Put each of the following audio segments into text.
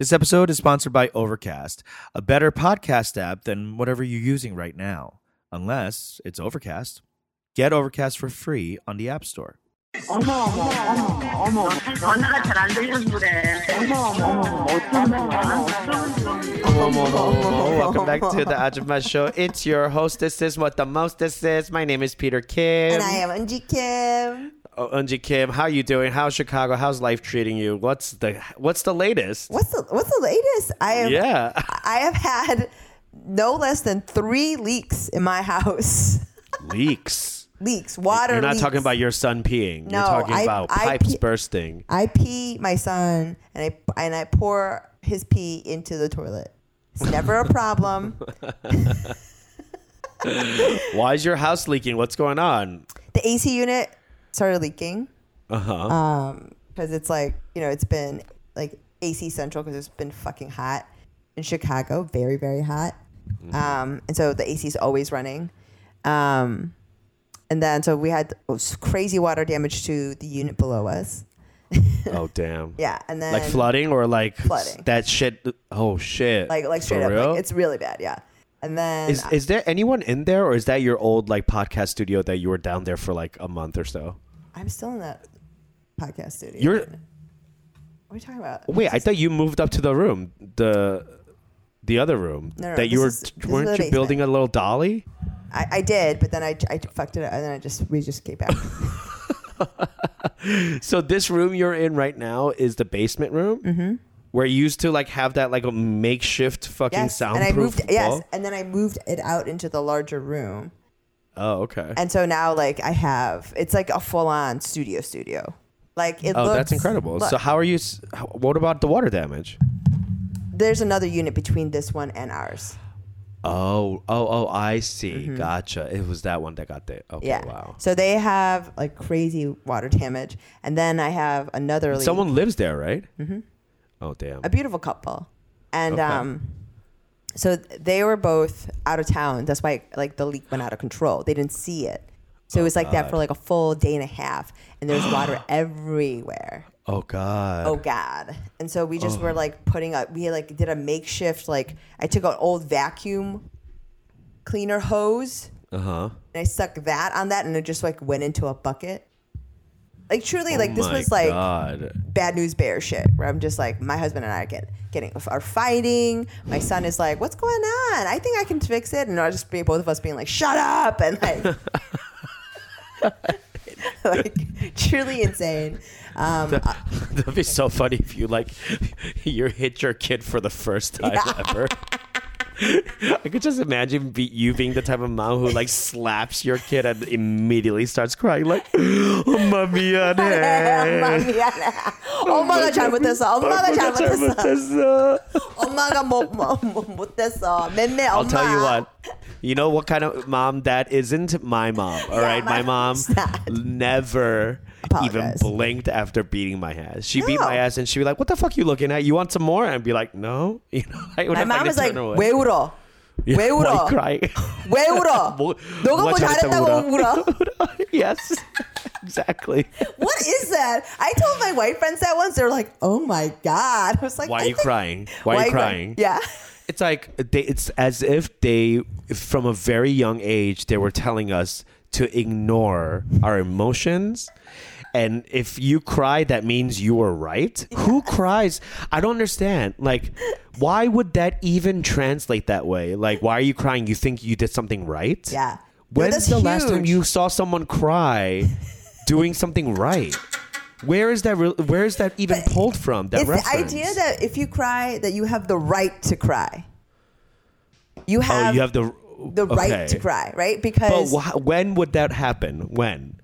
This episode is sponsored by Overcast, a better podcast app than whatever you're using right now, unless it's Overcast. Get Overcast for free on the App Store. 어머 어머 어머 어머 전화가 잘 안 들려서 그래 어머 어머 어머 어쩌면 어머 어머 어머 welcome back to the Ajumma show it's your hostess is what the most this is my name is Peter Kim and I am Eunji Kim Oh, Eunji Kim, how you doing? How's Chicago? How's life treating you? What's the What's the latest? What's the What's the latest? I have Yeah. I have had no less than three leaks in my house. Leaks. leaks, water. You're not leaks. talking about your son peeing. You're No, talking I- about I pipes pee- bursting. I pee my son and I and I pour his pee into the toilet. It's never a problem. Why is your house leaking? What's going on? the AC unit started leaking Uh huh. um because it's like you know it's been like AC central because it's been fucking hot in Chicago, very very hot. Um, and so the AC is always running. Um, and then so we had crazy water damage to the unit below us. oh damn. Yeah, and then Like flooding or like Flooding. that shit. Oh shit. like like straight For up, real? like it's really bad. Yeah, and then Is is there anyone in there, or is that your old like podcast studio that you were down there for like a month or so? I'm still in that podcast studio. You're what are you talking about? wait. I thought you moved up to the room, the the other room No, no, that you were is, weren't you building a little dolly? I, I did, but then I, I fucked it up, and then I just we just came back. So this room you're in right now is the basement room, mm-hmm. Where you used to like have that like a makeshift fucking yes, and soundproof. I moved yes, and then I moved it out into the larger room, Oh okay. and so now like I have it's like a full on studio studio. Like it Oh, looks. that's incredible. look, So how are you? What about the water damage? there's another unit between this one and ours. Oh, oh, oh! I see. Gotcha. It was that one that got there. Okay, Mm-hmm. Yeah. wow. So they have like crazy water damage, and then I have another. Someone lives there, right? Mm-hmm. Oh, damn. a beautiful couple, and Okay. um, so they were both out of town. That's why like the leak went out of control. They didn't see it, so it was like that for like a full day and a half, and there's water everywhere. Oh God. Oh God! And so we just were like putting up. We like did a makeshift. Like I took an old vacuum cleaner hose Uh huh. and I stuck that on that, and it just like went into a bucket. Like truly, like this oh my was like God. bad news bear shit where I'm just like my husband and I get getting are fighting. My son is like, "What's going on? I think I can fix it," and I just be both of us being like, "Shut up!" and like, like truly insane. Um, That'd be so funny if you like you hit your kid for the first time ever. I could just imagine be, you being the type of mom who like slaps your kid and immediately starts crying like, "엄마 미안해." 엄마 미안해. 엄마가 잘못했어. 엄마가 잘못했어. 잘못했어. 엄마가 못, 못, 못, 못했어. 맴매 엄마. I'll tell you what. You know what kind of mom that isn't? My mom. All Yeah, right, my my mom mom's not. never even Apologize. blinked after beating my ass. She beat No. my ass and she'd be like, "What the fuck you looking at? You want some more?" And I'd be like, "No." You know, I would My have mom to is like, turn away. 왜 울어? Yeah, 왜 why 울어? you crying? 왜 울어? 뭐- 너가 뭐 뭐가 잘했다고 잘했다고 울어? yes, exactly. What is that? I told my white friends that once. They were like, "Oh my god!" I was like, Why I are you think- crying? Why are you crying? Yeah. It's like uh, they, it's as if they, from a very young age, they were telling us to ignore our emotions. And if you cry, that means you were right. Who cries? I don't understand. Like, why would that even translate that way? Like, why are you crying? You think you did something right? Yeah. When's the last time you saw someone cry doing something right? Where is that? Re- where is that even pulled from? That It's the reference? idea that if you cry, that you have the right to cry. You oh, have, you have the the right okay. to cry, right? But Because wh- when would that happen? When?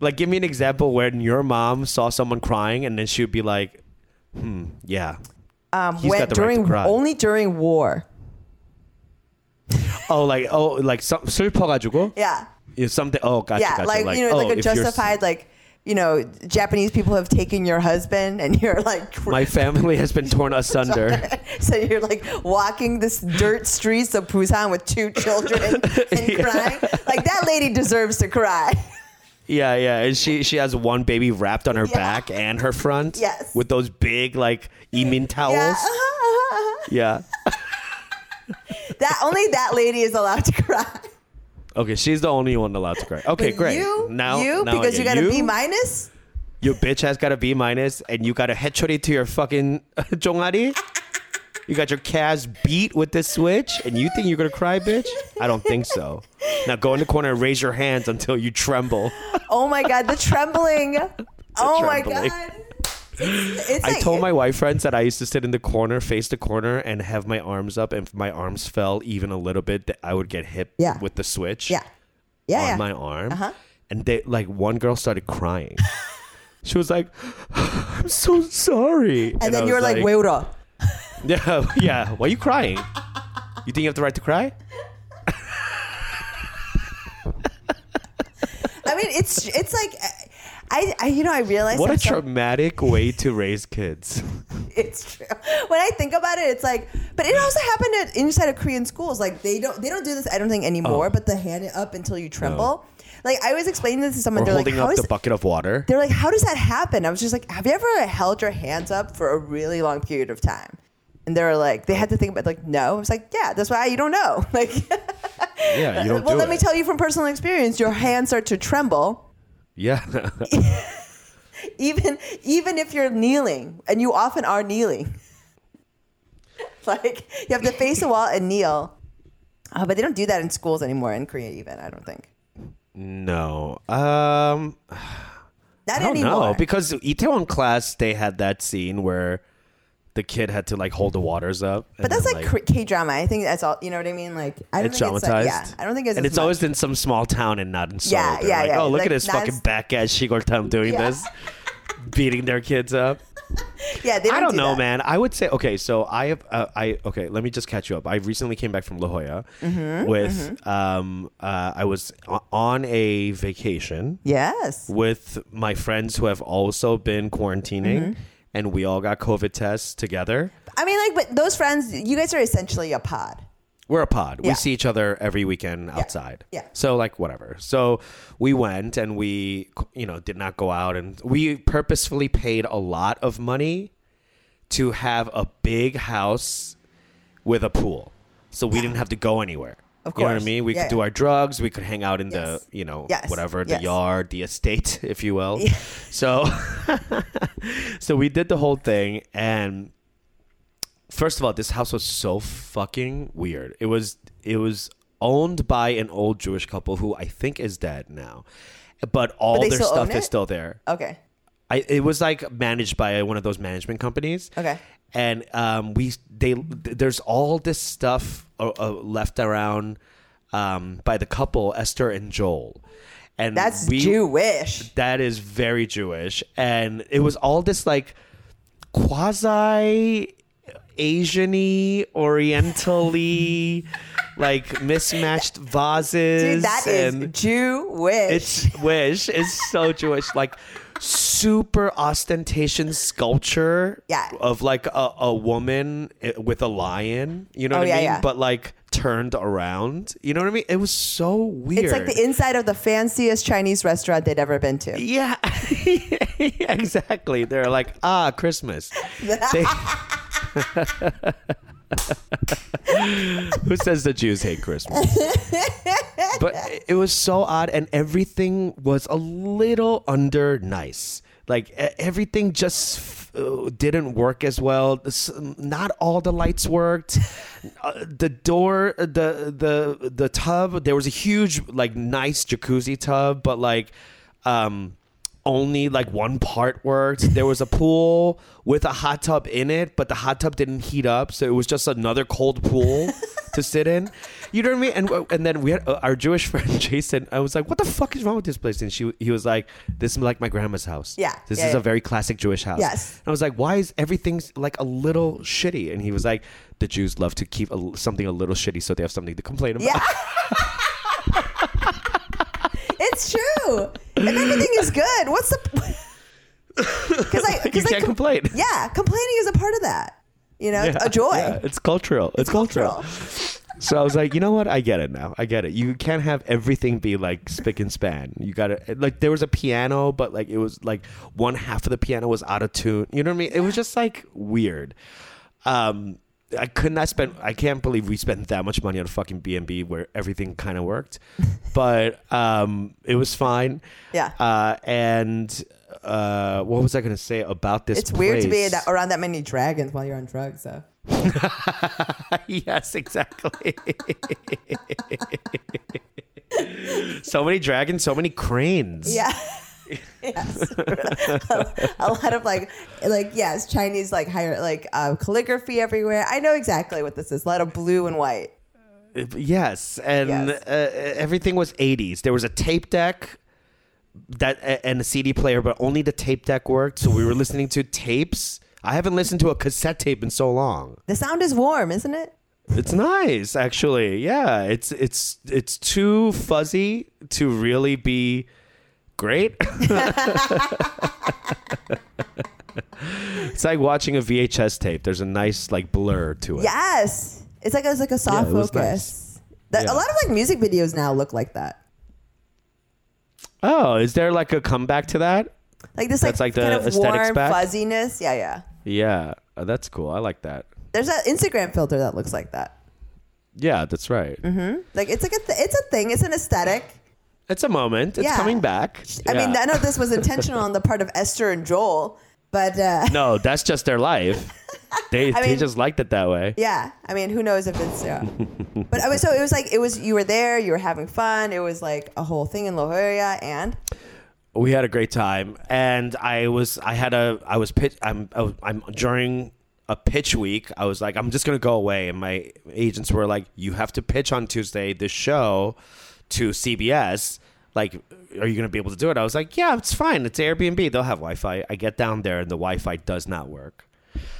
Like, give me an example when your mom saw someone crying and then she would be like, "Hmm, yeah." um, he's when, got the right to during cry. only during war. Oh, like oh, like some 슬퍼가지고. Yeah. Yeah, something. Oh, gotcha, yeah, gotcha. like, you know, oh, like a if you're s- justified, like you know, Japanese people have taken your husband, and you're like, My family has been torn asunder. so you're like walking this dirt streets of Busan with two children and crying. Like that lady deserves to cry. Yeah, yeah. And she she has one baby wrapped on her Yeah. back and her front. Yes. With those big like emin towels. Yeah. uh-huh, Yeah. that only that lady is allowed to cry. Okay, she's the only one allowed to cry. Okay, But great. You, now, you, now because you got a B minus. Your bitch has got a B minus, and you got a headshot to your fucking Jongari. You got your Cavs beat with this switch, and you think you're gonna cry, bitch? I don't think so. Now go in the corner and raise your hands until you tremble. Oh my god, the trembling. oh my god. It's, it's I like- told my white friends that I used to sit in the corner, face the corner, and have my arms up. And if my arms fell even a little bit, that I would get hit Yeah. with the switch Yeah. Yeah. on yeah. my arm. Uh-huh. And they like one girl started crying. she was like, "I'm so sorry." and I then you were was like, wait, wait, Yeah, yeah. Why are you crying? You think you have the right to cry? I mean, it's it's like, I, I you know I realized What a I'm so- traumatic way to raise kids. it's true. When I think about it, it's like, but it also happened at inside of Korean schools. Like they don't they don't do this. I don't think anymore. Oh. But the hand it up until you tremble. Like I was explaining this to someone. Or they're holding like, up the bucket of water. they're like, how does that happen? I was just like, have you ever held your hands up for a really long period of time? And they were like, they had to think about like, no. I was like, yeah, that's why you don't know. Like, Yeah, you don't well, do let it. me tell you from personal experience, your hands start to tremble Yeah. even even if you're kneeling, and you often are kneeling. like you have to face a wall and kneel. Uh, but they don't do that in schools anymore in Korea, even I don't think. no. Um Not I don't anymore. know because Itaewon class they had that scene where the kid had to like hold the waters up. but that's like, K drama. I think that's all. You know what I mean? Like I don't it's think traumatized. it's like, yeah. I don't think it's and it's always much. in some small town and not in Seoul. Yeah, They're yeah, like, yeah. Oh, look Like, at this fucking back ass Shigortam doing Yeah. this, beating their kids up. yeah. They don't I don't do know, that. man. I would say okay. So I have, uh, I okay. Let me just catch you up. I recently came back from La Jolla Mm-hmm, with, um, uh, I was on a vacation Yes. with my friends who have also been quarantining, Mm-hmm. And we all got COVID tests together. I mean, like, but those friends, you guys are essentially a pod. We're a pod. Yeah. We see each other every weekend outside. Yeah. So like whatever. So we went and we you know did not go out and we purposefully paid a lot of money to have a big house with a pool. So we didn't have to go anywhere. Of You know what I course. mean? We Yeah, could do our drugs. We could hang out in Yes. the, you know, Yes. whatever, the Yes. yard, the estate, if you will. So, so we did the whole thing, and first of all, this house was so fucking weird. It was it was owned by an old Jewish couple who I think is dead now, but all they their stuff is still there. Okay. I it was like managed by one of those management companies. Okay. And um, we they there's all this stuff uh, uh, left around um, by the couple Esther and Joel, and That's we, Jewish. That is very Jewish, and it was all this like quasi Asiany, Orientally, like mismatched vases. Dude, that is Jewish. it's wish it's so Jewish, like super ostentation sculpture Yeah. of like a, a woman with a lion. You know Oh, what yeah, I mean? yeah. But like turned around. You know what I mean? It was so weird. It's like the inside of the fanciest Chinese restaurant they'd ever been to. Yeah, exactly. They're like, ah, Christmas. They- Who says the Jews hate Christmas? but it was so odd, and everything was a little under nice. Like everything just uh, didn't work as well. Not all the lights worked. Uh, the door, the the the tub. There was a huge, like, nice jacuzzi tub, but like, um, only like one part worked. There was a pool with a hot tub in it, but the hot tub didn't heat up, so it was just another cold pool to sit in. You know what I mean? And and then we had uh, our Jewish friend Jason. I was like, "What the fuck is wrong with this place?" And she he was like, "This is like my grandma's house. Yeah, this yeah, is yeah. a very classic Jewish house." Yes. And I was like, "Why is everything like a little shitty?" And he was like, "The Jews love to keep a, something a little shitty, so they have something to complain about." Yeah. it's true. If everything is good, what's the? Because I, you cause can't like, complain. Yeah, complaining is a part of that. You know, Yeah, a joy. yeah, it's cultural. It's cultural. So I was like, you know what? I get it now. I get it. You can't have everything be like spick and span. You got to like there was a piano, but like it was like one half of the piano was out of tune. You know what I mean? It was just like weird. Um, I could not spend. I can't believe we spent that much money on a fucking B and B where everything kind of worked, but um, it was fine. Yeah. Uh, and uh, what was I going to say about this? It's weird to be that, around that many dragons while you're on drugs, though. yes, exactly. so many dragons, so many cranes. Yeah. Yes. a, a lot of like, like yes, Chinese like higher like uh, calligraphy everywhere. I know exactly what this is. A lot of blue and white. Yes, and Yes. Uh, everything was 80s. There was a tape deck that and a CD player, but only the tape deck worked. So we were listening to tapes. I haven't listened to a cassette tape in so long. The sound is warm, isn't it? It's nice, actually. Yeah, it's it's it's too fuzzy to really be great. it's like watching a VHS tape. There's a nice like blur to it. Yes. It's like it's like a soft it was focus. nice. That, Yeah. A lot of like music videos now look like that. Oh, is there like a comeback to that? Like this like, That's like the kind of aesthetics warm back? fuzziness. Yeah, yeah. Yeah, uh, that's cool. I like that. There's that Instagram filter that looks like that. Yeah, that's right. Mm-hmm. Like it's like a th- it's a thing. It's an aesthetic. It's a moment. It's Yeah. coming back. I mean, Yeah. I know this was intentional on the part of Esther and Joel, but uh, no, that's just their life. They I they just liked it that way. yeah. I mean, who knows if it's yeah. but I was so it was like it was you were there, you were having fun. It was like a whole thing in La Jolla, and we had a great time and i was i had a i was pitch i'm I was- i'm during a pitch week i was like i'm just gonna go away and my agents were like you have to pitch on tuesday this show to cbs like are you gonna be able to do it i was like yeah it's fine it's airbnb they'll have wi-fi i get down there and the wi-fi does not work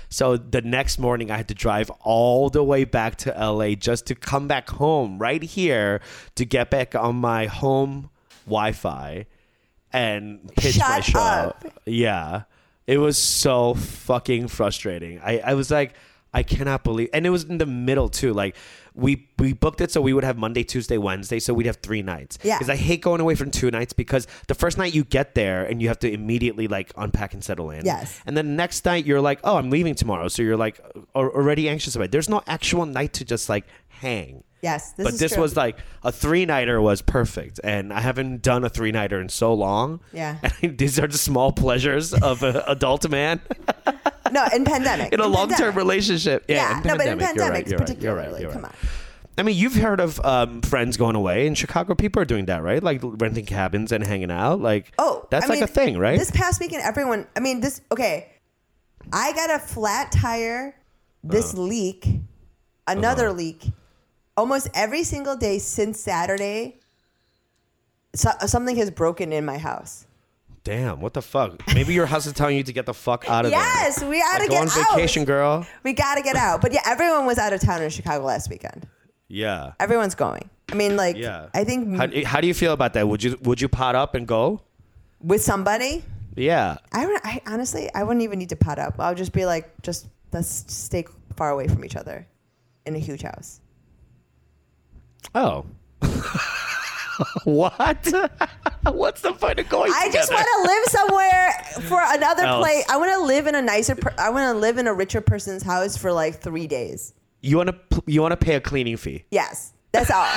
so the next morning, I had to drive all the way back to LA just to come back home right here to get back on my home Wi Fi and pitch my show. up. Yeah. It was so fucking frustrating. I, I was like, I cannot believe and it was in the middle too. Like we we booked it so we would have Monday, Tuesday, Wednesday, so we'd have three nights. Yeah. Because I hate going away from two nights because the first night you get there and you have to immediately like unpack and settle in. Yes. And then next night you're like, oh, I'm leaving tomorrow. So you're like already anxious about it. There's no actual night to just like hang. yes, this but is this true. was like a three nighter was perfect. And I haven't done a three nighter in so long. Yeah. And these are the small pleasures of an adult man no in pandemic in a long term relationship. Yeah, in no, but in pandemic, you're right, pandemics you're right, particularly. Right. You're Come on. I mean, you've heard of um, friends going away in Chicago. People are doing that, right? Like renting cabins and hanging out. Like, Oh, that's I like mean, a thing, right? This past weekend, everyone. I mean, this. Okay, I got a flat tire. This Uh-huh. leak, another leak, almost every single day since Saturday. So, something has broken in my house. Damn, what the fuck? Maybe your house is telling you to get the fuck out of Yes, there. Yes, we gotta Like, get go on out. vacation, girl. We gotta get out. But yeah, everyone was out of town in Chicago last weekend. Yeah. Everyone's going. I mean, like, Yeah. I think How, how do you feel about that? Would you would you pot up and go? with somebody, Yeah. I, don't- I honestly, I wouldn't even need to pot up. I'll just be like, just let's stay far away from each other in a huge house. Oh. what? What's the point of going? I just want to live somewhere for another Else. place. I want to live in a nicer. Per- I want to live in a richer person's house for like three days. You want to you want to pay a cleaning fee. Yes, that's all.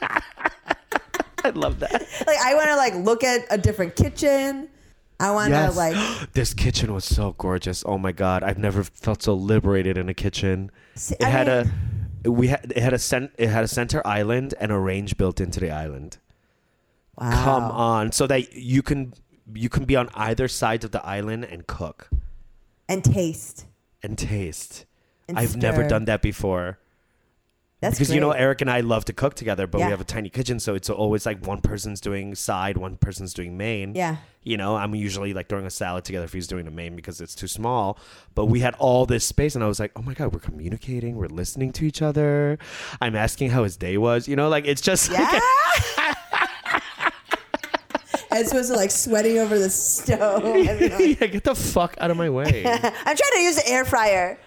I love that. like I want to like look at a different kitchen. I want to Yes. like. this kitchen was so gorgeous. Oh my god, I've never felt so liberated in a kitchen. See, it I had mean- a we had it had a cent, it had a center island and a range built into the island. Wow. Come on, so that you can you can be on either side of the island and cook And taste. and taste. And I've never done that before. That's because you know. Eric and I love to cook together, but Yeah. we have a tiny kitchen, so it's always like one person's doing side, one person's doing main. Yeah. You know, I'm usually like throwing a salad together if he's doing the main because it's too small. But we had all this space, and I was like, oh my god, we're communicating, we're listening to each other. I'm asking how his day was. You know, like it's just Yeah. like I'm supposed to like sweating over the stove. yeah, get the fuck out of my way. I'm trying to use the air fryer.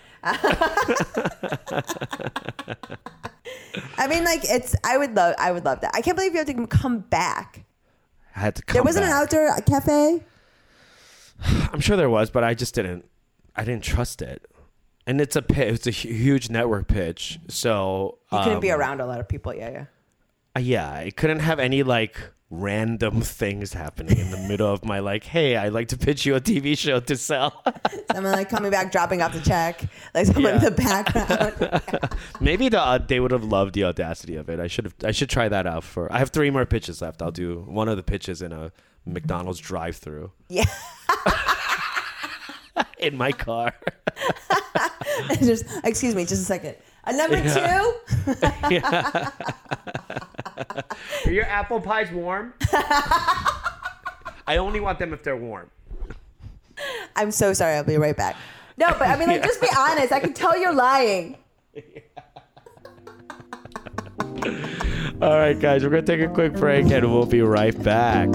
I mean, like it's. I would love. I would love that. I can't believe you have to come back. I had to come. There wasn't an outdoor cafe. I'm sure there was, but I just didn't. I didn't trust it. And it's a pi- it's a huge network pitch, so You couldn't be um, around a lot of people. Yeah, yeah. Uh, yeah, I couldn't have any like random things happening in the middle of my like, hey, I'd like to pitch you a TV show to sell. Someone like coming back, dropping off the check, like someone Yeah. in the background. Maybe the uh, they would have loved the audacity of it. I should have I should try that out for. I have three more pitches left. I'll do one of the pitches in a McDonald's drive-through yeah. in my car. just excuse me, just a second. Uh, number two. Are your apple pies warm? I only want them if they're warm. I'm so sorry. I'll be right back. No, but I mean, like, just be honest. I can tell you're lying. All right, guys, we're gonna take a quick break and we'll be right back.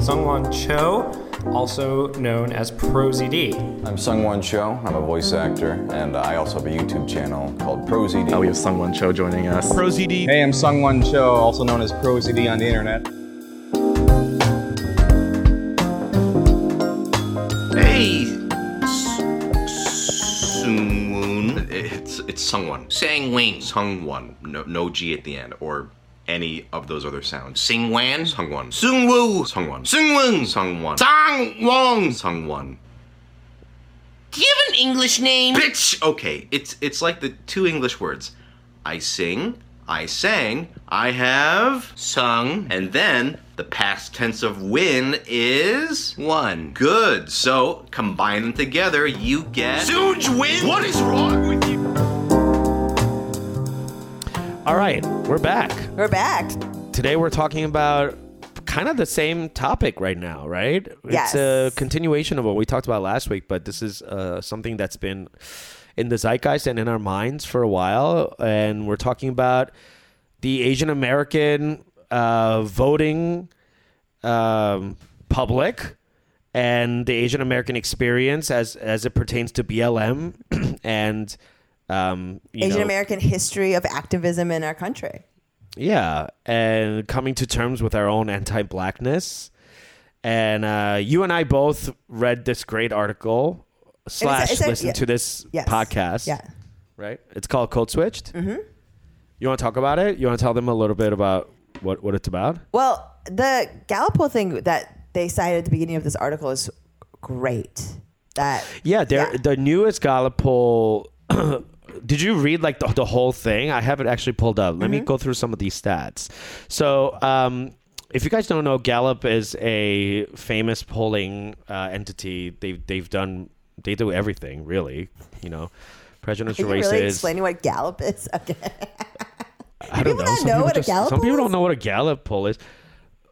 Sungwon Cho, also known as ProZD. I'm Sungwon Cho. I'm a voice actor, and I also have a YouTube channel called ProZD. Oh, we have Sungwon Cho joining us. ProZD. Hey, I'm Sungwon Cho, also known as ProZD on the internet. Hey, Sungwon. It's it's Sungwon. Sangwon. Sungwon. No no G at the end or any of those other sounds. Singwan. Sungwon. Sungwoo. Sungwon. Sungwon. Sungwon. Sangwon. Sungwon. Do you have an English name? Bitch. Okay, it's it's like the two English words. I sing. I sang. I have sung, and then the past tense of win is one. Good. So combine them together, you get Suge win. What is wrong with you? All right, we're back. We're back. Today we're talking about kind of the same topic right now, right? Yes. It's a continuation of what we talked about last week, but this is uh, something that's been in the zeitgeist and in our minds for a while. And we're talking about the Asian American uh, voting um, public and the Asian American experience as as it pertains to BLM and um, you Asian know, American history of activism in our country. yeah, and coming to terms with our own anti-blackness. And uh, you and I both read this great article slash it's a- listened yeah. to this Yes. podcast. Yeah. right. It's called Code Switched. Mm-hmm. You want to talk about it? You want to tell them a little bit about what what it's about? Well, the Gallup poll thing that they cited at the beginning of this article is great. That Yeah, they're, Yeah. the newest Gallup poll. Did you read like the, the whole thing? I have it actually pulled up. Let Mm-hmm. me go through some of these stats. So, um, if you guys don't know, Gallup is a famous polling uh, entity. They've they've done they do everything really. You know, presidential Are you races. really explaining what Gallup is? Okay. I don't people know. Some know people just- Some people don't know what a Gallup poll is.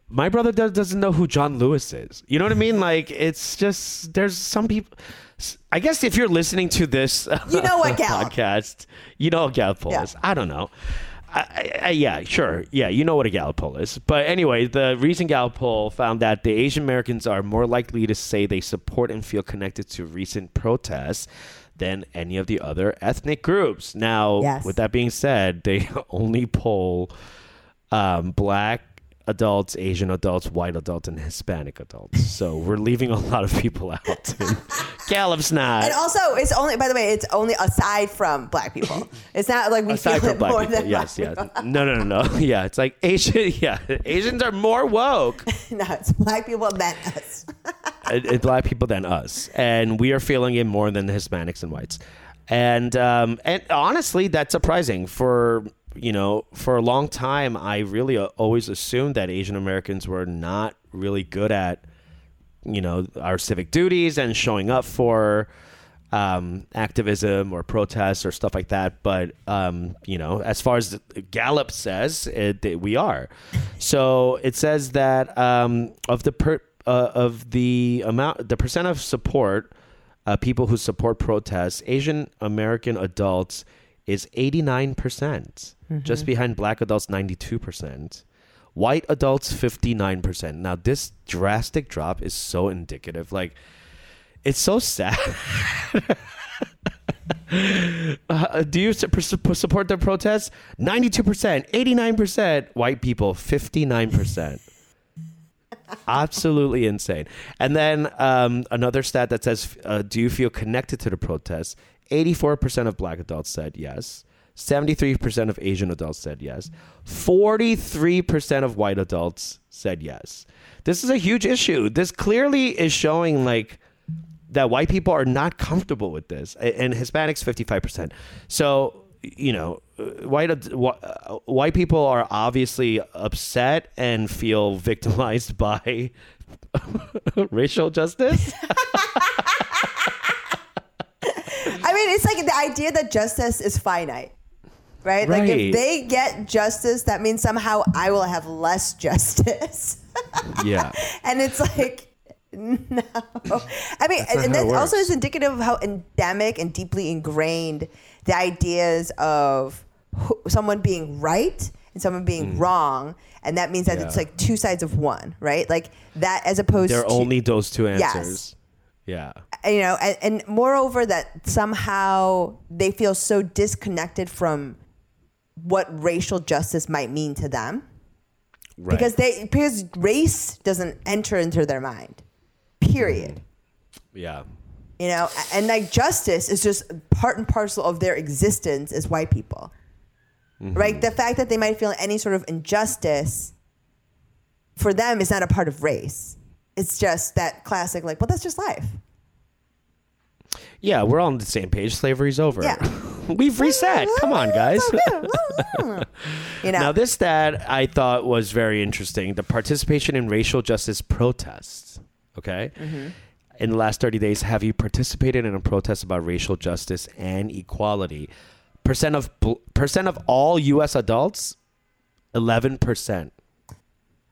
My brother does, doesn't know who John Lewis is. You know what I mean? Like it's just there's some people. I guess if you're listening to this, You know what Gallup- podcast, you know what Gallup poll Yeah. is. I don't know. I, I, yeah, sure. Yeah, you know what a Gallup poll is. But anyway, the recent Gallup poll found that the Asian Americans are more likely to say they support and feel connected to recent protests than any of the other ethnic groups. Now, Yes. with that being said, they only poll um, black adults, Asian adults, white adults, and Hispanic adults. So we're leaving a lot of people out. Gallup's not. and also, it's only by the way, it's only aside from black people. It's not like we Aside feel it black more people, than yes, black yes. No, no, no, no. Yeah, it's like Asian. Yeah, Asians are more woke. no, it's black people than us. and black people than us, and we are feeling it more than the Hispanics and whites. And um, and honestly, that's surprising. For you know, for a long time, I really uh, always assumed that Asian Americans were not really good at you know our civic duties and showing up for um, activism or protests or stuff like that. But um, you know, as far as Gallup says, it, that we are. So it says that um, of the per, uh, of the amount, the percent of support, uh, people who support protests, Asian American adults is eighty nine percent, just behind Black adults ninety two percent. White adults 59%. Now this drastic drop is so indicative like it's so sad. Uh, do you su- su- support the protests? 92%, 89%. White people, 59%. Absolutely insane. And then um, another stat that says, uh, Do you feel connected to the protests? 84% of black adults said yes. 73% of Asian adults said yes. 43% of white adults said yes. This is a huge issue. This clearly is showing like that white people are not comfortable with this, and Hispanics 55%. So, you know, white white people are obviously upset and feel victimized by racial justice. I mean, it's like the idea that justice is finite, right? Like if they get justice, that means somehow I will have less justice. yeah. and it's like no i mean and that also is indicative of how endemic and deeply ingrained the ideas of who, someone being right and someone being wrong and that means that it's Mm. Like two sides of one right like that as opposed to There are to only those two answers. Yes. Yeah. you know and, and moreover that somehow they feel so disconnected from what racial justice might mean to them Right. because they because race doesn't enter into their mind period yeah. you know and like justice is just part and parcel of their existence as white people mm-hmm. right the fact that they might feel any sort of injustice for them is not a part of race it's just that classic like well that's just life Yeah, we're all on the same page. Slavery's over. Yeah. We've reset. Come on, guys. you know Now, this stat I thought was very interesting. The participation in racial justice protests. Okay. Mm-hmm. In the last 30 days, have you participated in a protest about racial justice and equality? Percent of percent of all U.S. adults, 11%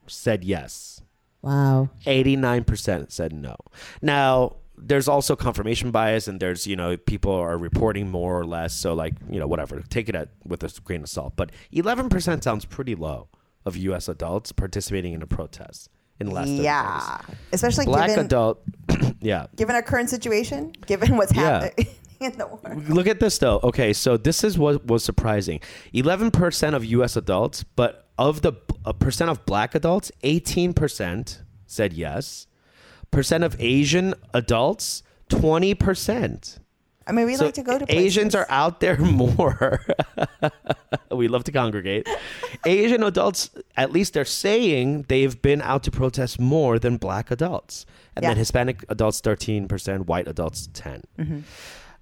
said yes. wow 89% said no. Now, there's also confirmation bias and there's, you know, people are reporting more or less. So, like, you know, whatever. Take it at, with a grain of salt. But 11% sounds pretty low of U.S. adults participating in a protest in last 30 yeah especially Black given adult, yeah. given our current situation given what's Yeah. happening in the world Look at this though. Okay, so this is what was surprising. Eleven percent of U.S. adults, but of the a percent of Black adults, eighteen percent said yes. Percent of Asian adults, twenty percent. I mean we So like to go to places. Asians are out there more. we love to congregate. Asian adults, at least they're saying they've been out to protest more than black adults. And then Hispanic adults, 13%, white adults, 10 Mm-hmm.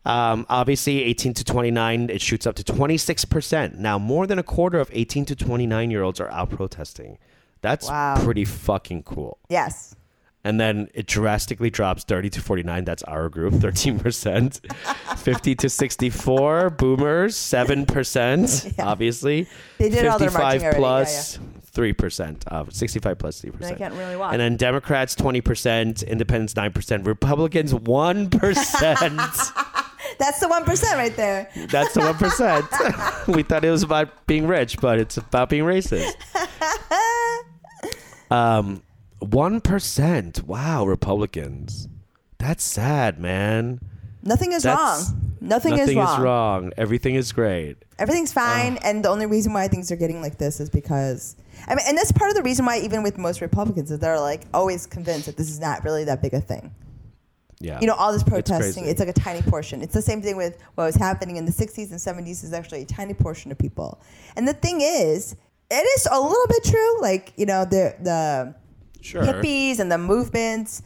Um, obviously, 18 to 29, it shoots up to 26%. Now, more than a quarter of 18 to 29 year olds are out protesting. That's Wow. pretty fucking cool. yes And then it drastically drops 30 to 49. That's our group, 13%. 50 to 64, boomers, 7%, obviously. They did all their 55 marching already. plus 3%. Uh, 65 plus 3%. I can't really watch. And then Democrats, 20%. Independents, 9%. Republicans, 1%. that's the 1% right there That's the 1%. we thought it was about being rich, but it's about being racist. Um, 1%. Wow, Republicans. That's sad, man. Nothing is That's- wrong. Nothing, Nothing is wrong. Everything is great. Everything's uh. fine, and the only reason why things are getting like this is because I mean, and that's part of the reason why even with most Republicans, that they're like always convinced that this is not really that big a thing. Yeah. You know, all this protesting, crazy. it's, like a tiny portion. It's the same thing with what was happening in the 60s and 70s is actually a tiny portion of people. And the thing is, it is a little bit true. Like, you know, the the sure. hippies and the movements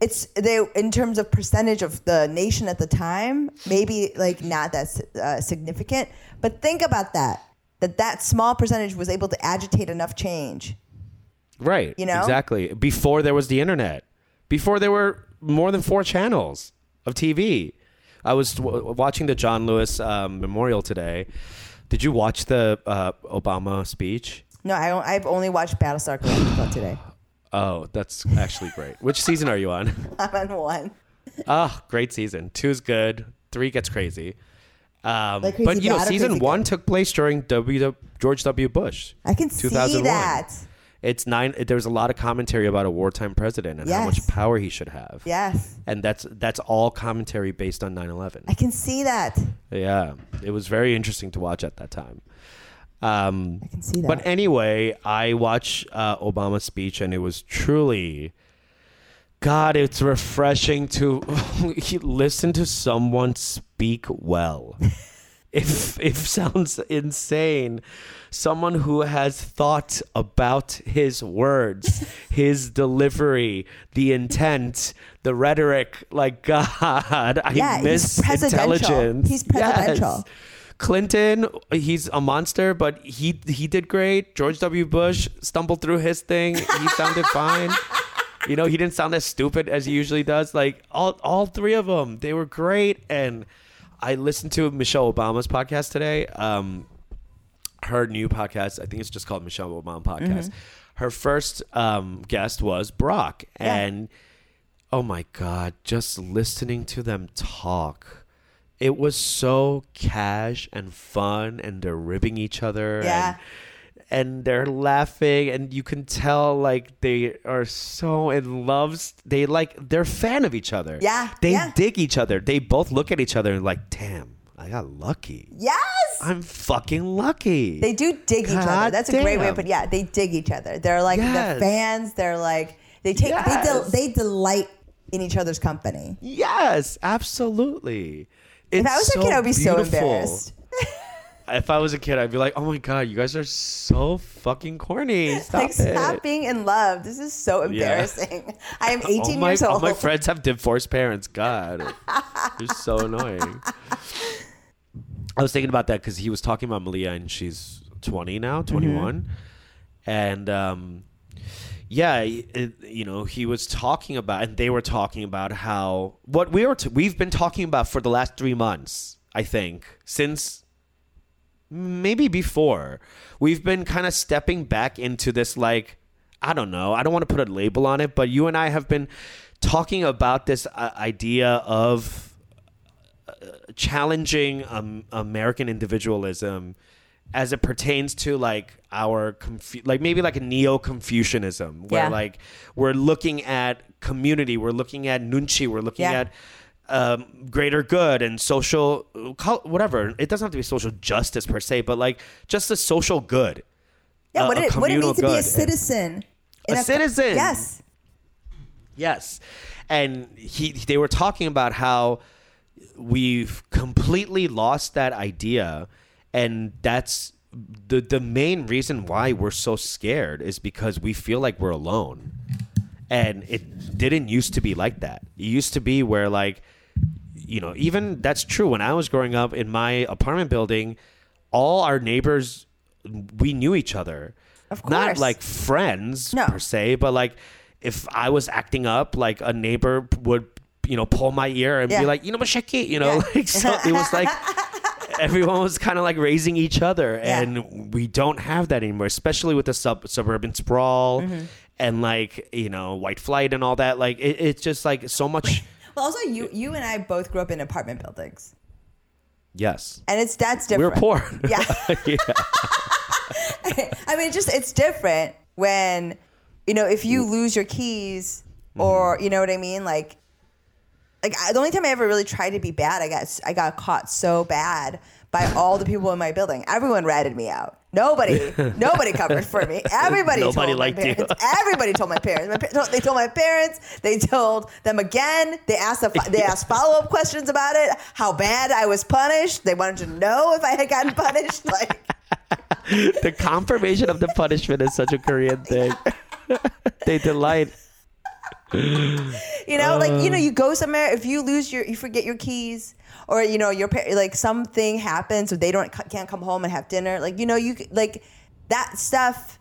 it's they in terms of percentage of the nation at the time maybe like not that uh, significant but think about that that that small percentage was able to agitate enough change Right. You know? Exactly. Before there was the internet, before there were more than four channels of TV. I was w- watching the John Lewis um, memorial today. Did you watch the uh, Obama speech? no I don't, i've only watched battlestar galactica today Oh, that's actually great. Which season are you on? i'm on one Oh, great season. Two's good. Three gets crazy. Um, Like but you know, season one good? took place during W. George W. Bush. i can see that It's nine. There's a lot of commentary about a wartime president and how much power he should have. Yes. and that's that's all commentary based on 9/11. I can see that. Yeah, it was very interesting to watch at that time. Um, I can see that. but anyway, I watched uh, Obama's speech, and it was truly, God, it's refreshing to listen to someone speak well. if if sounds insane, someone who has thought about his words, his delivery, the intent, the rhetoric. Like God, I Yeah, he's miss presidential. intelligence. He's presidential. Yes. Clinton, he's a monster, but he he did great. George W. Bush stumbled through his thing. He sounded fine. You know, he didn't sound as stupid as he usually does. Like all all three of them, they were great. And I listened to Michelle Obama's podcast today. Um, her new podcast, I think it's just called Michelle Obama Podcast. Her first um, guest was Barack, and oh my god, just listening to them talk. It was so cash and fun, and they're ribbing each other. Yeah. And, and they're laughing, and you can tell like they are so in love. They like they're fan of each other. Yeah, they yeah. dig each other. They both look at each other and like, damn, I got lucky. Yes. I'm fucking lucky. They do dig each other. God That's a great way to damn. put. Yeah, they dig each other. They're like Yes. the fans. They're like they take they del- they delight in each other's company. Yes, absolutely. If I was a kid, I would be so embarrassed. If I was a kid, I'd be like, "Oh my god, you guys are so fucking corny! Stop like it!" stop being in love. This is so embarrassing. I am 18 all my, years old. all my friends have divorced parents. God, you're so annoying. I was thinking about that because he was talking about Malia, and she's 20 now, 21, and um, yeah, it, you know, he was talking about, and they were talking about how what we were t- we've been talking about for the last three months. I think since maybe before we've been kind of stepping back into this like i don't know i don't want to put a label on it but you and i have been talking about this uh, idea of uh, challenging um, american individualism as it pertains to like our confu- like maybe like a neo-confucianism where Yeah. like we're looking at community we're looking at nunchi we're looking Yeah. at um, greater good and social call, whatever it doesn't have to be social justice per se but like just a social good yeah, a- what a it, what it means to be a citizen. in A citizen. Yes. Yes, and he they were talking about how we've completely lost that idea, and that's the the main reason why we're so scared is because we feel like we're alone, and it didn't used to be like that. It used to be where like you know even that's true when I was growing up in my apartment building, all our neighbors we knew each other. Of course. Not like friends No. per se, but like if I was acting up, like a neighbor would, you know, pull my ear and Yeah. be like, you know, Mashaki, you know, Yeah. like so it was like everyone was kind of like raising each other, Yeah. and we don't have that anymore, especially with the sub suburban sprawl Mm-hmm. and like you know white flight and all that. Like it, it's just like so much. Well, also you you and I both grew up in apartment buildings, yes, and it's that's different. We're poor. Yeah. yeah. I mean, just it's different when you know if you lose your keys or you know what I mean, like. Like I, the only time I ever really tried to be bad, I got I got caught so bad by all the people in my building. Everyone ratted me out. Nobody, nobody covered for me. Everybody Nobody told my liked you. parents. Everybody told my parents. My, they told my parents. They told them again. They asked a, they asked follow up questions about it. How bad I was punished. They wanted to know if I had gotten punished. Like the confirmation of the punishment is such a Korean thing. they delight. You know, like you know, you go somewhere. If you lose your, you forget your keys, or you know, your like something happens, or they don't can't come home and have dinner. Like you know, you like that stuff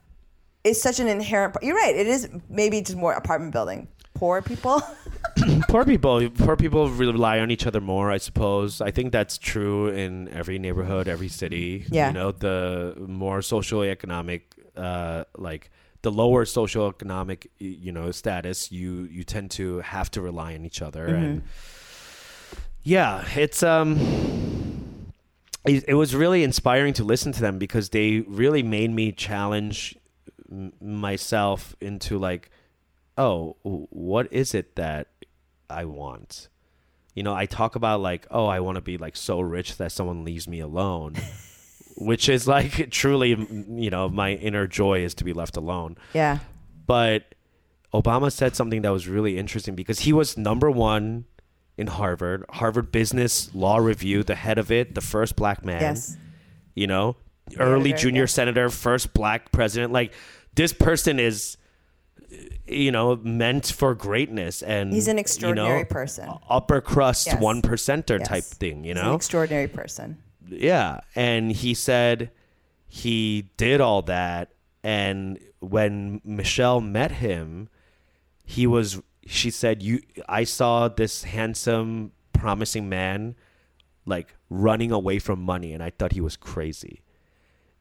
is such an inherent. part- You're right. It is maybe just more apartment building. Poor people. poor people poor people rely on each other more i suppose i think that's true in every neighborhood every city Yeah. you know the more socially socioeconomic uh like the lower socioeconomic you know status you you tend to have to rely on each other and yeah it's um it, it was really inspiring to listen to them because they really made me challenge m- myself into like, oh, what is it that I want? You know, I talk about like, oh, I want to be like so rich that someone leaves me alone, which is like truly, you know, my inner joy is to be left alone. Yeah. But Obama said something that was really interesting because he was number one in Harvard, Harvard Business Law Review, the head of it, the first black man Yes. you know, early editor, junior yeah. senator, first black president. Like this person is, you know, meant for greatness, and He's an you extraordinary know, person. upper crust Yes. one percenter Yes. type thing. You He's an know, extraordinary person. Yeah. And he said he did all that, and when Michelle met him, he was. She said, "You, I saw this handsome, promising man." like running away from money and I thought he was crazy.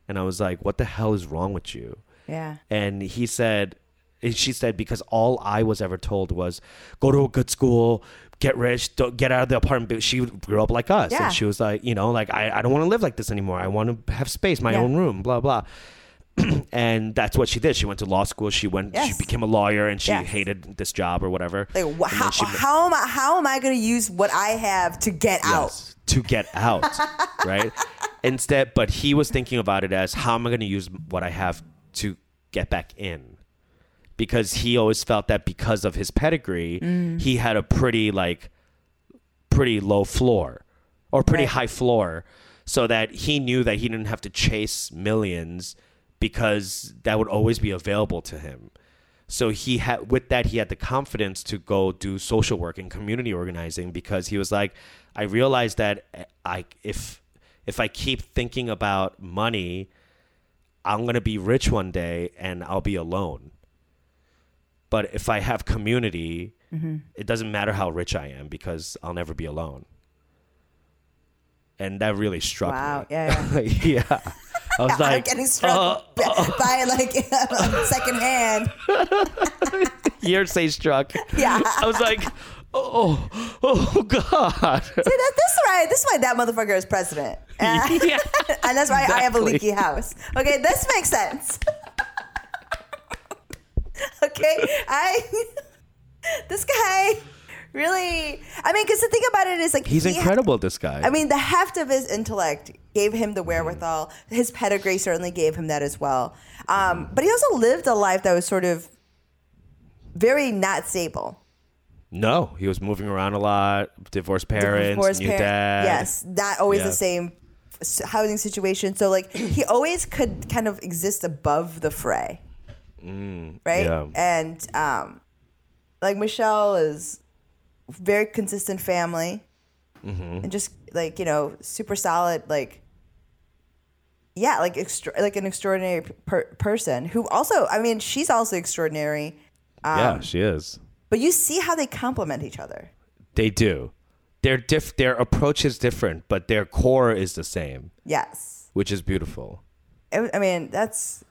And I was like, what the hell is wrong with you? Yeah. And he said, and she said, because all I was ever told was go to a good school, get rich, don't get out of the apartment. But She grew up like us. Yeah. And she was like, you know, like, I, I don't want to live like this anymore. I want to have space, my Yeah. own room, blah, blah. and that's what she did. She went to law school. She went, she became a lawyer and she Yes. hated this job or whatever. Like, wh- how, she- how am I? How am I going to use what I have to get out? To get out, right? Instead, but he was thinking about it as how am I going to use what I have to get back in? Because he always felt that because of his pedigree, Mm. he had a pretty like pretty low floor or pretty Right. high floor so that he knew that he didn't have to chase millions because that would always be available to him. So he had with that he had the confidence to go do social work and community organizing because he was like I realized that I if if I keep thinking about money I'm going to be rich one day and I'll be alone. But if I have community, mm-hmm. it doesn't matter how rich I am because I'll never be alone. And that really struck Wow. me. Yeah. yeah. yeah. I was I'm like, getting struck oh. by by, like second hand. you're say struck. Yeah. I was like, oh, oh God. See, that, this right. This is why that motherfucker is president. Yeah, and that's why I have a leaky house. Okay, this makes sense. okay, I this guy really. I mean, because the thing about it is like He's he- incredible, this guy. I mean, the heft of his intellect gave him the wherewithal. His pedigree certainly gave him that as well. Um, but he also lived a life that was sort of very not stable. no, he was moving around a lot, divorced parents, Divorced new dad. Yes, not always Yeah. the same housing situation. So like he always could kind of exist above the fray, right? Mm, yeah. And um, like Michelle is very consistent family, Mm-hmm. and just like you know, super solid. Like yeah, like extra- like an extraordinary per- person who also, I mean, she's also extraordinary. Um, yeah, she is. But you see how they complement each other. They do. Their diff- their approach is different, but their core is the same, Yes. which is beautiful. I mean, that's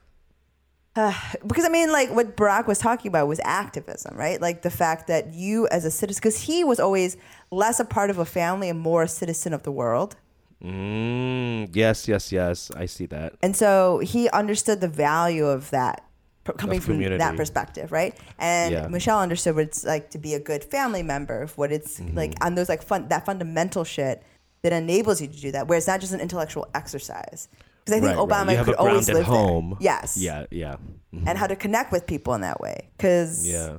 uh, because I mean, like what Barack was talking about was activism, right? Like the fact that you, as a citizen, because he was always less a part of a family and more a citizen of the world. Mm, yes, yes, yes. I see that. And so he understood the value of that coming from that perspective, right? And Yeah. Michelle understood what it's like to be a good family member, of what it's Mm-hmm. like on those like fun that fundamental shit that enables you to do that, where it's not just an intellectual exercise. Because I think Right, right. Obama have could always live home. there. Yes. Yeah, yeah, Mhm. And how to connect with people in that way. Because yeah.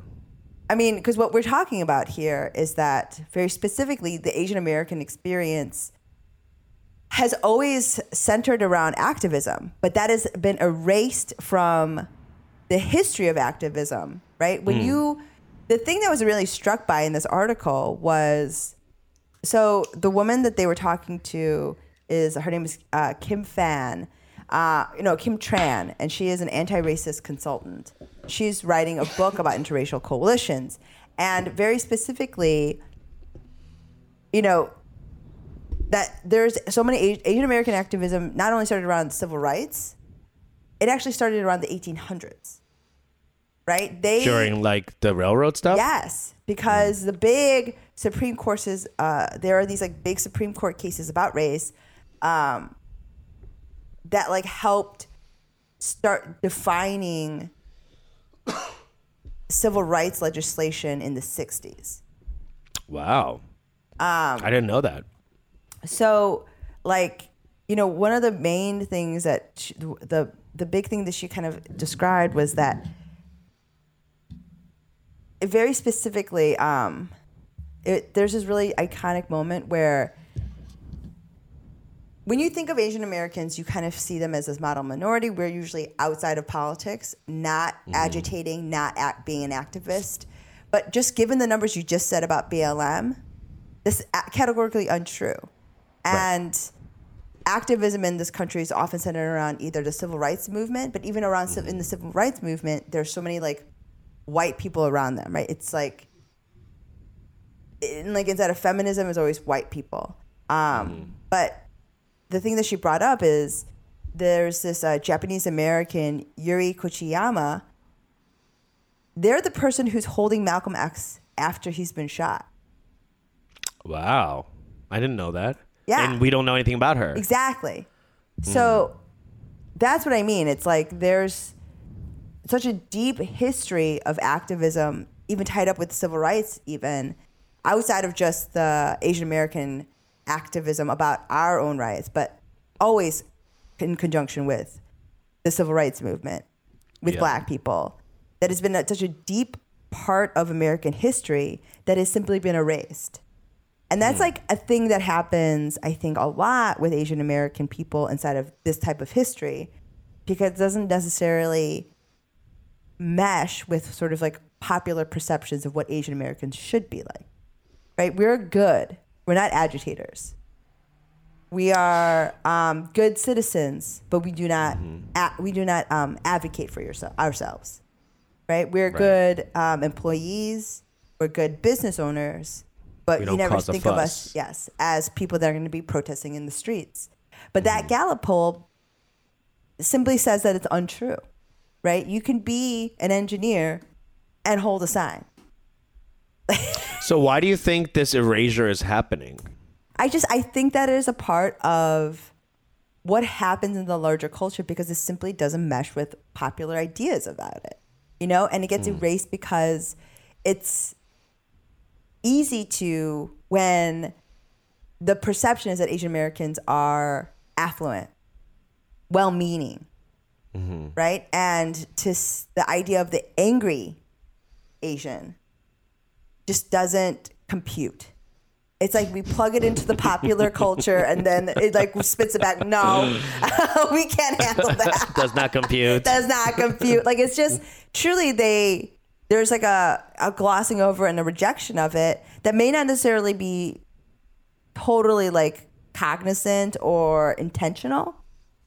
I mean, because what we're talking about here is that very specifically, the Asian American experience has always centered around activism, but that has been erased from the history of activism, right? When you, the thing that was really struck by in this article was so the woman that they were talking to is her name is uh, Kim Fan, uh, you know Kim Tran, and she is an anti-racist consultant. She's writing a book about interracial coalitions, and very specifically, you know, that there's so many Asian American activism not only started around civil rights, it actually started around the 1800s, right? They During like the railroad stuff. Yes, because the big Supreme Courts, uh, there are these like big Supreme Court cases about race um, that like helped start defining civil rights legislation in the 60s. Wow. Um, I didn't know that. So, like, you know, one of the main things that she, the the big thing that she kind of described was that very specifically, um, it, there's this really iconic moment where when you think of Asian Americans, you kind of see them as this model minority. We're usually outside of politics, not mm-hmm. agitating, not act, being an activist. But just given the numbers you just said about BLM, this is categorically untrue. And activism in this country is often centered around either the civil rights movement, but even around civ- in the mm-hmm. civil rights movement, there's so many like white people around them, right? It's like in, like inside of feminism is always white people. Um, mm-hmm. But the thing that she brought up is there's this uh, Japanese American Yuri Kochiyama. They're the person who's holding Malcolm X after he's been shot. Wow. I didn't know that. Yeah. And we don't know anything about her. Exactly. So that's what I mean. It's like there's such a deep history of activism, even tied up with civil rights, even outside of just the Asian American activism about our own rights, but always in conjunction with the civil rights movement with Yeah. black people. That has been such a deep part of American history that has simply been erased. And that's hmm. like a thing that happens, I think, a lot with Asian American people inside of this type of history because it doesn't necessarily mesh with sort of like popular perceptions of what Asian Americans should be like. Right? We're good. We're not agitators. We are um, good citizens, but we do not a- we do not um, advocate for yourself ourselves. Right? We're good um, employees. We're good business owners, but you never think of us, yes, as people that are going to be protesting in the streets. But Mm-hmm. that Gallup poll simply says that it's untrue, right? You can be an engineer and hold a sign. So why do you think this erasure is happening? I just I think that it is a part of what happens in the larger culture because it simply doesn't mesh with popular ideas about it. You know, and it gets hmm. erased because it's easy to when the perception is that Asian Americans are affluent, well-meaning, mm-hmm. right? And to s- the idea of the angry Asian just doesn't compute. It's like we plug it into the popular culture and then it like spits it back. No, we can't handle that. Does not compute. Does not compute. Like it's just truly they there's like a, a glossing over and a rejection of it that may not necessarily be totally like cognizant or intentional.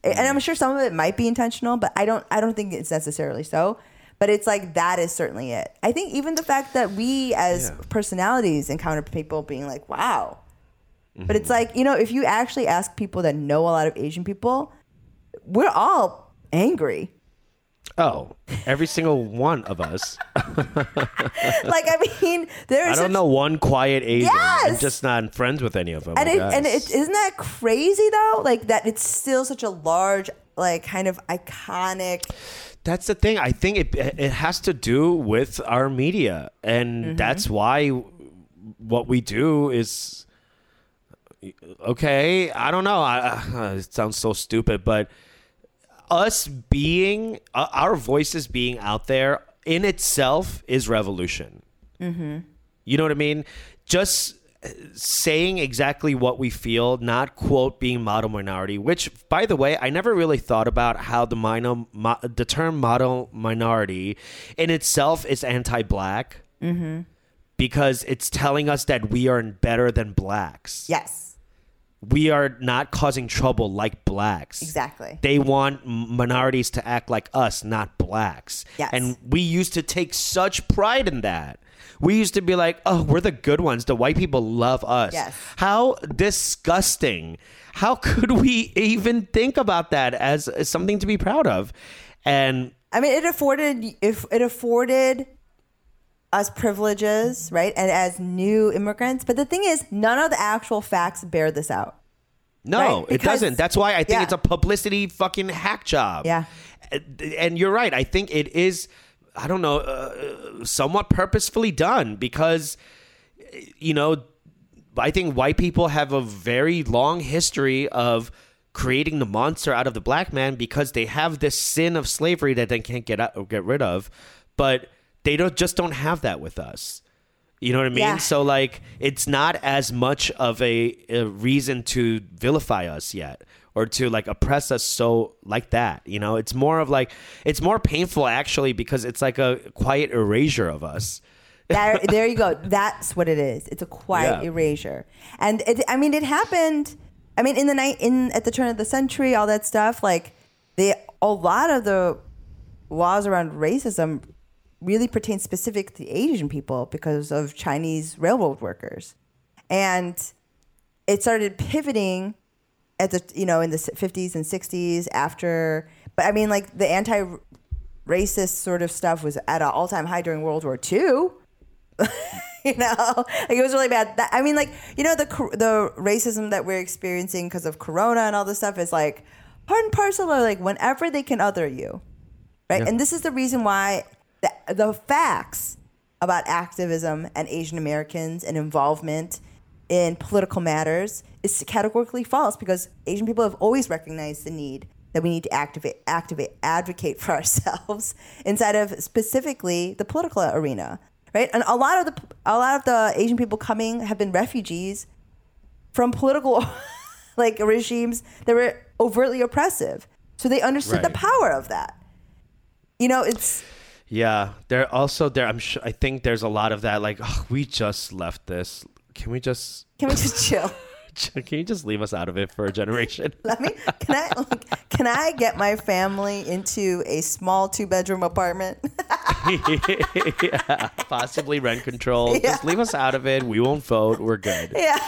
And I'm sure some of it might be intentional, but I don't I don't think it's necessarily so. But it's like that is certainly it. I think even the fact that we as personalities encounter people being like, wow. But it's mm-hmm. like, you know, if you actually ask people that know a lot of Asian people, we're all angry. oh, every single one of us. like I mean, there's I don't such- know one quiet Asian. I'm Yes! just not friends with any of them. and it and it isn't that crazy though? Like that it's still such a large, like kind of iconic. That's the thing. I think it it has to do with our media, and Mm-hmm. that's why what we do is okay. I don't know. I, uh, it sounds so stupid, but us being uh, our voices being out there in itself is revolution. Mm-hmm. You know what I mean? Just saying exactly what we feel, not quote being model minority. Which, by the way, I never really thought about how the minor, mo, the term model minority in itself is anti-black Mm-hmm. because it's telling us that we are better than blacks. Yes, We are not causing trouble like blacks. exactly. They want minorities to act like us, not blacks. Yes. And we used to take such pride in that. We used to be like, oh, we're the good ones. The white people love us. Yes. How disgusting. How could we even think about that as, as something to be proud of? And I mean, it afforded if it afforded us privileges, right? And as new immigrants, but the thing is, none of the actual facts bear this out. no, Right? it doesn't. That's why I think Yeah. it's a publicity fucking hack job. Yeah. And you're right. I think it is I don't know, uh, somewhat purposefully done because, you know, I think white people have a very long history of creating the monster out of the black man because they have this sin of slavery that they can't get out, get rid of, but they don't just don't have that with us. You know what I mean? Yeah. So like, it's not as much of a, a reason to vilify us yet, or to like oppress us so like that. You know, it's more of like it's more painful actually because it's like a quiet erasure of us. There, there you go. That's what it is. It's a quiet Yeah. erasure, and it, I mean, it happened. I mean, in the night, in at the turn of the century, all that stuff. Like, the a lot of the laws around racism really pertain specific to Asian people because of Chinese railroad workers, and it started pivoting at the you know in the 50s and 60s after. But I mean, like the anti racist sort of stuff was at an all time high during World War II. you know, like it was really bad. That, I mean, like you know, the the racism that we're experiencing because of Corona and all this stuff is like part and parcel of like whenever they can other you, right? And this is the reason why the, the facts about activism and Asian Americans and involvement in political matters is categorically false because Asian people have always recognized the need that we need to activate, activate, advocate for ourselves inside of specifically the political arena, right? And a lot of the a lot of the Asian people coming have been refugees from political like regimes that were overtly oppressive, so they understood the power of that. You know, it's Yeah, there also there. I'm sure. I think there's a lot of that. Like, "Ugh, we just left this. Can we just? can we just chill? Can you just leave us out of it for a generation? Let me. Can I? Like, can I get my family into a small two bedroom apartment? yeah, possibly rent control. Just leave us out of it. We won't vote. We're good. yeah.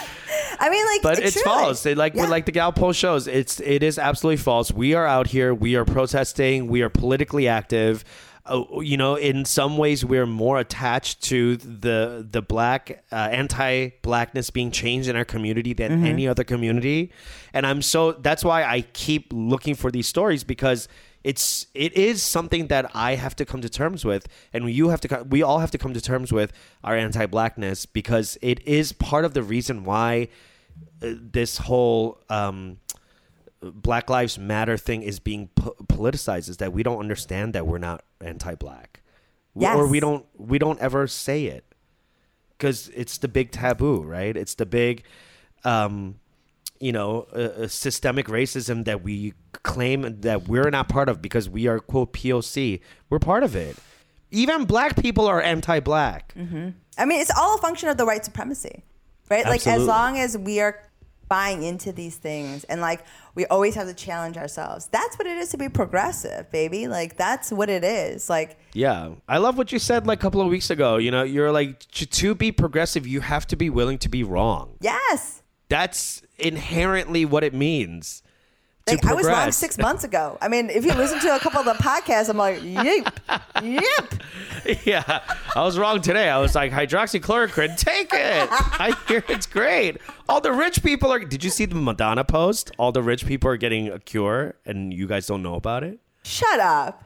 I mean, like, But it's truly. false. It, like Yeah. like the Gallup poll shows, it's it is absolutely false. We are out here. We are protesting. We are politically active. Uh, you know, in some ways, we're more attached to the the black uh, anti-blackness being changed in our community than Mm-hmm. any other community. And I'm so that's why I keep looking for these stories because it's it is something that I have to come to terms with, and you have to we all have to come to terms with our anti-blackness because it is part of the reason why uh, this whole um, Black Lives Matter thing is being po- politicized is that we don't understand that we're not anti-black, W- or we don't we don't ever say it because it's the big taboo, right? It's the big, um, you know, uh, systemic racism that we claim that we're not part of because we are quote POC. We're part of it. Even black people are anti-black. I mean, it's all a function of the white supremacy, right? Like, as long as we are buying into these things and like we always have to challenge ourselves, that's what it is to be progressive, baby. Like, that's what it is. Like, Yeah, I love what you said like a couple of weeks ago. You know, you're like to, to be progressive, you have to be willing to be wrong. yes. That's inherently what it means. Like, I was wrong six months ago. I mean, if you listen to a couple of the podcasts, I'm like, yep, yep. yeah, I was wrong today. I was like hydroxychloroquine, take it. I hear it's great. All the rich people are. Did you see the Madonna post? All the rich people are getting a cure, and you guys don't know about it. Shut up.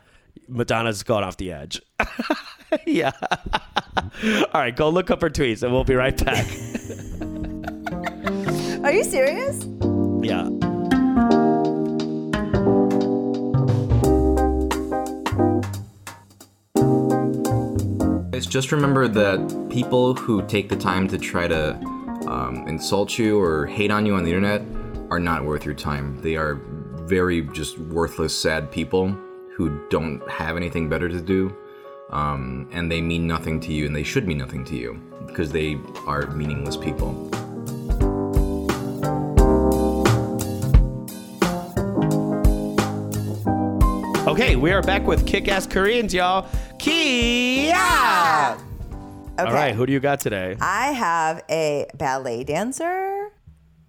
Madonna's gone off the edge. yeah. All right, go look up her tweets, and we'll be right back. Are you serious? Yeah. Guys, just remember that people who take the time to try to um, insult you or hate on you on the internet are not worth your time. They are very just worthless, sad people who don't have anything better to do. Um, and they mean nothing to you, and they should mean nothing to you because they are meaningless people. Okay, we are back with kick-ass Koreans, y'all. Kia. Okay. All right, who do you got today? I have a ballet dancer.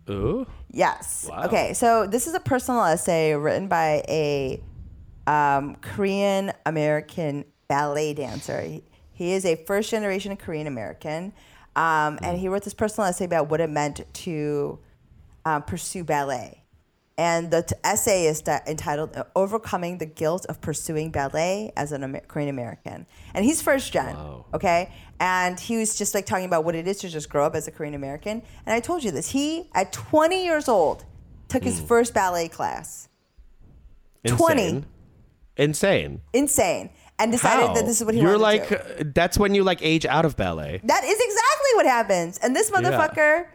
Ooh. Yes. Wow. Okay, so this is a personal essay written by a um, Korean American ballet dancer. He, he is a first generation Korean American, um, and he wrote this personal essay about what it meant to um, pursue ballet. And the t- essay is sta- entitled "Overcoming the Guilt of Pursuing Ballet as an Amer- Korean American." And he's first gen, okay? And he was just like talking about what it is to just grow up as a Korean American. And I told you this. He, at 20 years old, took his Hmm. first ballet class. Insane. 20. Insane. Insane. And decided How? that this is what he You're wanted like, to do. uh, that's when you like age out of ballet. That is exactly what happens. And this motherfucker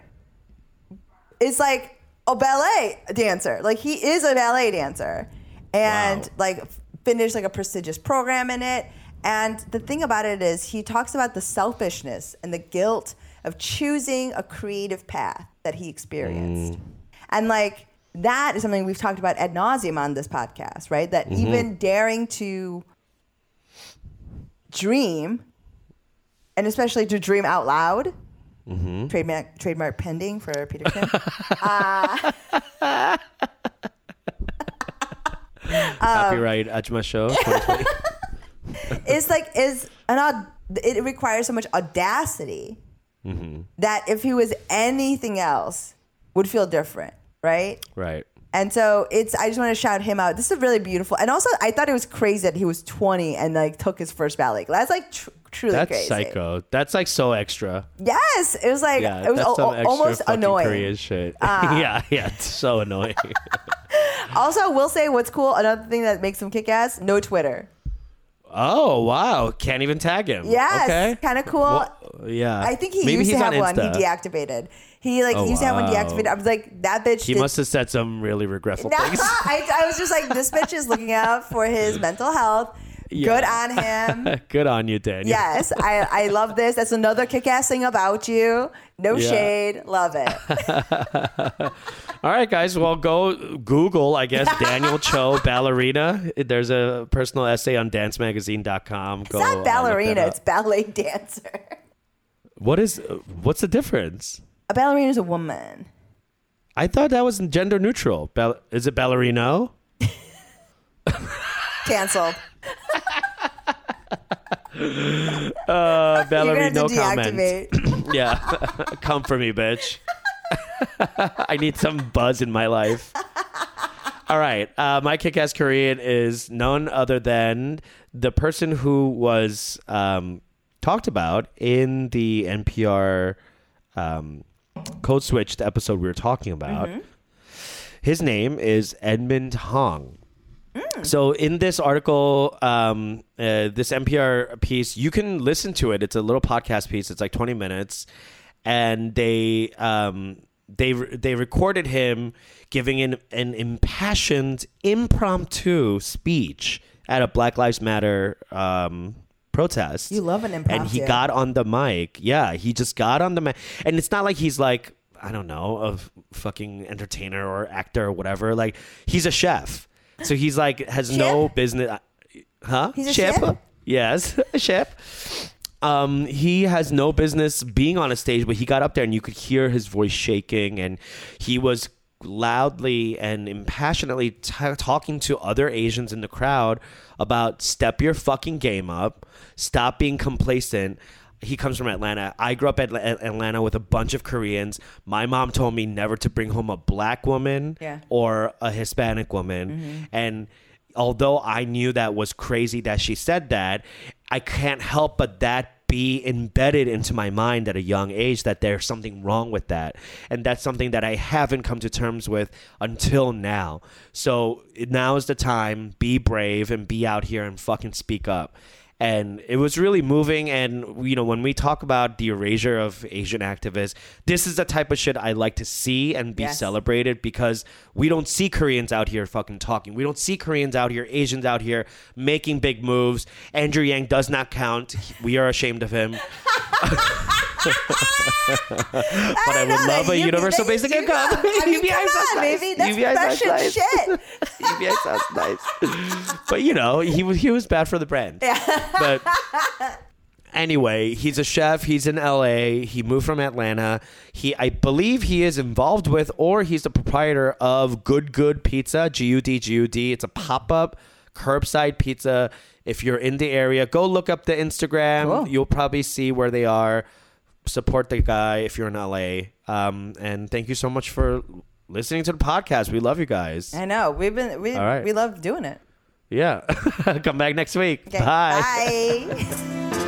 is like a ballet dancer. Like he is a ballet dancer. And Wow. like finished like a prestigious program in it. And the thing about it is he talks about the selfishness and the guilt of choosing a creative path that he experienced. Mm. And like that is something we've talked about ad nauseum on this podcast, right? That mm-hmm. even daring to dream and especially to dream out loud. Mm-hmm. Trademark, trademark pending for Peter Kim. Uh, Copyright um, Ajma Show 2020. is like is an aud- it requires so much audacity mm-hmm. that if he was anything else would feel different, right? right. And so it's I just want to shout him out. This is really beautiful. And also I thought it was crazy that he was 20 and like took his first ballet. class. That's like tr- truly That's crazy. psycho. That's like so extra. Yes, it was like Yeah, it was that's al- some al- extra almost annoying. Korean shit. Ah. yeah, yeah, it's so annoying. Also, I will say what's cool. Another thing that makes him kick ass: no Twitter. oh wow, can't even tag him. Yes, Okay. kind of cool. Well, yeah. I think he Maybe used to have on one. He deactivated. He like Oh, used to have one deactivated. I was like, that bitch. He did- must have said some really regretful No, things. I, I was just like, this bitch is looking out for his mental health. Good on him. Good on you, Daniel. Yes, I, I love this. That's another kick ass thing about you. No Yeah. shade. Love it. All right, guys. Well, go Google, I guess, Daniel Cho ballerina. There's a personal essay on dancemagazine.com. It's Go, uh, not ballerina, it's ballet dancer. What is? What's the difference? A ballerina is a woman. I thought that was gender neutral. Ball- is it ballerino? Canceled. Uh, You're gonna ballerina, have to no comment. Yeah, come for me, bitch. I need some buzz in my life. All right, uh, my kick-ass Korean is none other than the person who was um, talked about in the NPR um, Code Switched episode we were talking about. His name is Edmond Hong. So in this article, um, uh, this NPR piece, you can listen to it. It's a little podcast piece. It's like 20 minutes, and they um, they they recorded him giving an, an impassioned, impromptu speech at a Black Lives Matter um, protest. You love an impromptu. And he got on the mic. Yeah, he just got on the mic, and it's not like he's like I don't know a fucking entertainer or actor or whatever. Like he's a chef, so he's like has no business. Huh? He's a chef? Yes, a chef. Um, he has no business being on a stage, but he got up there and you could hear his voice shaking, and he was loudly and impassionately t- talking to other Asians in the crowd about step your fucking game up, stop being complacent. He comes from Atlanta. I grew up at Atlanta with a bunch of Koreans. My mom told me never to bring home a black woman Yeah. or a Hispanic woman. Mm-hmm. And although I knew that was crazy that she said that, I can't help but that be embedded into my mind at a young age that there's something wrong with that. And that's something that I haven't come to terms with until now. So now is the time, be brave and be out here and fucking speak up and it was really moving. And you know when we talk about the erasure of asian activists this is the type of shit i like to see and be Yes. celebrated because we don't see koreans out here fucking talking. We don't see koreans out here asians out here making big moves. Andrew yang does not count. We are ashamed of him but i would love a You- universal you- basic income I mean, UBI sounds on, nice. baby. That's UBI sounds nice. shit. UBI sounds nice. But you know, he was he was bad for the brand. But anyway, he's a chef. He's in LA. He moved from Atlanta. He I believe he is involved with or he's the proprietor of Gud Gud Pizza, G U D G U D. It's a pop-up curbside pizza. If you're in the area, go look up the Instagram. Cool. You'll probably see where they are. Support the guy if you're in LA. Um, and thank you so much for listening to the podcast. We love you guys. I know we've been we All right. we love doing it. Yeah. Come back next week. Okay, Bye. bye.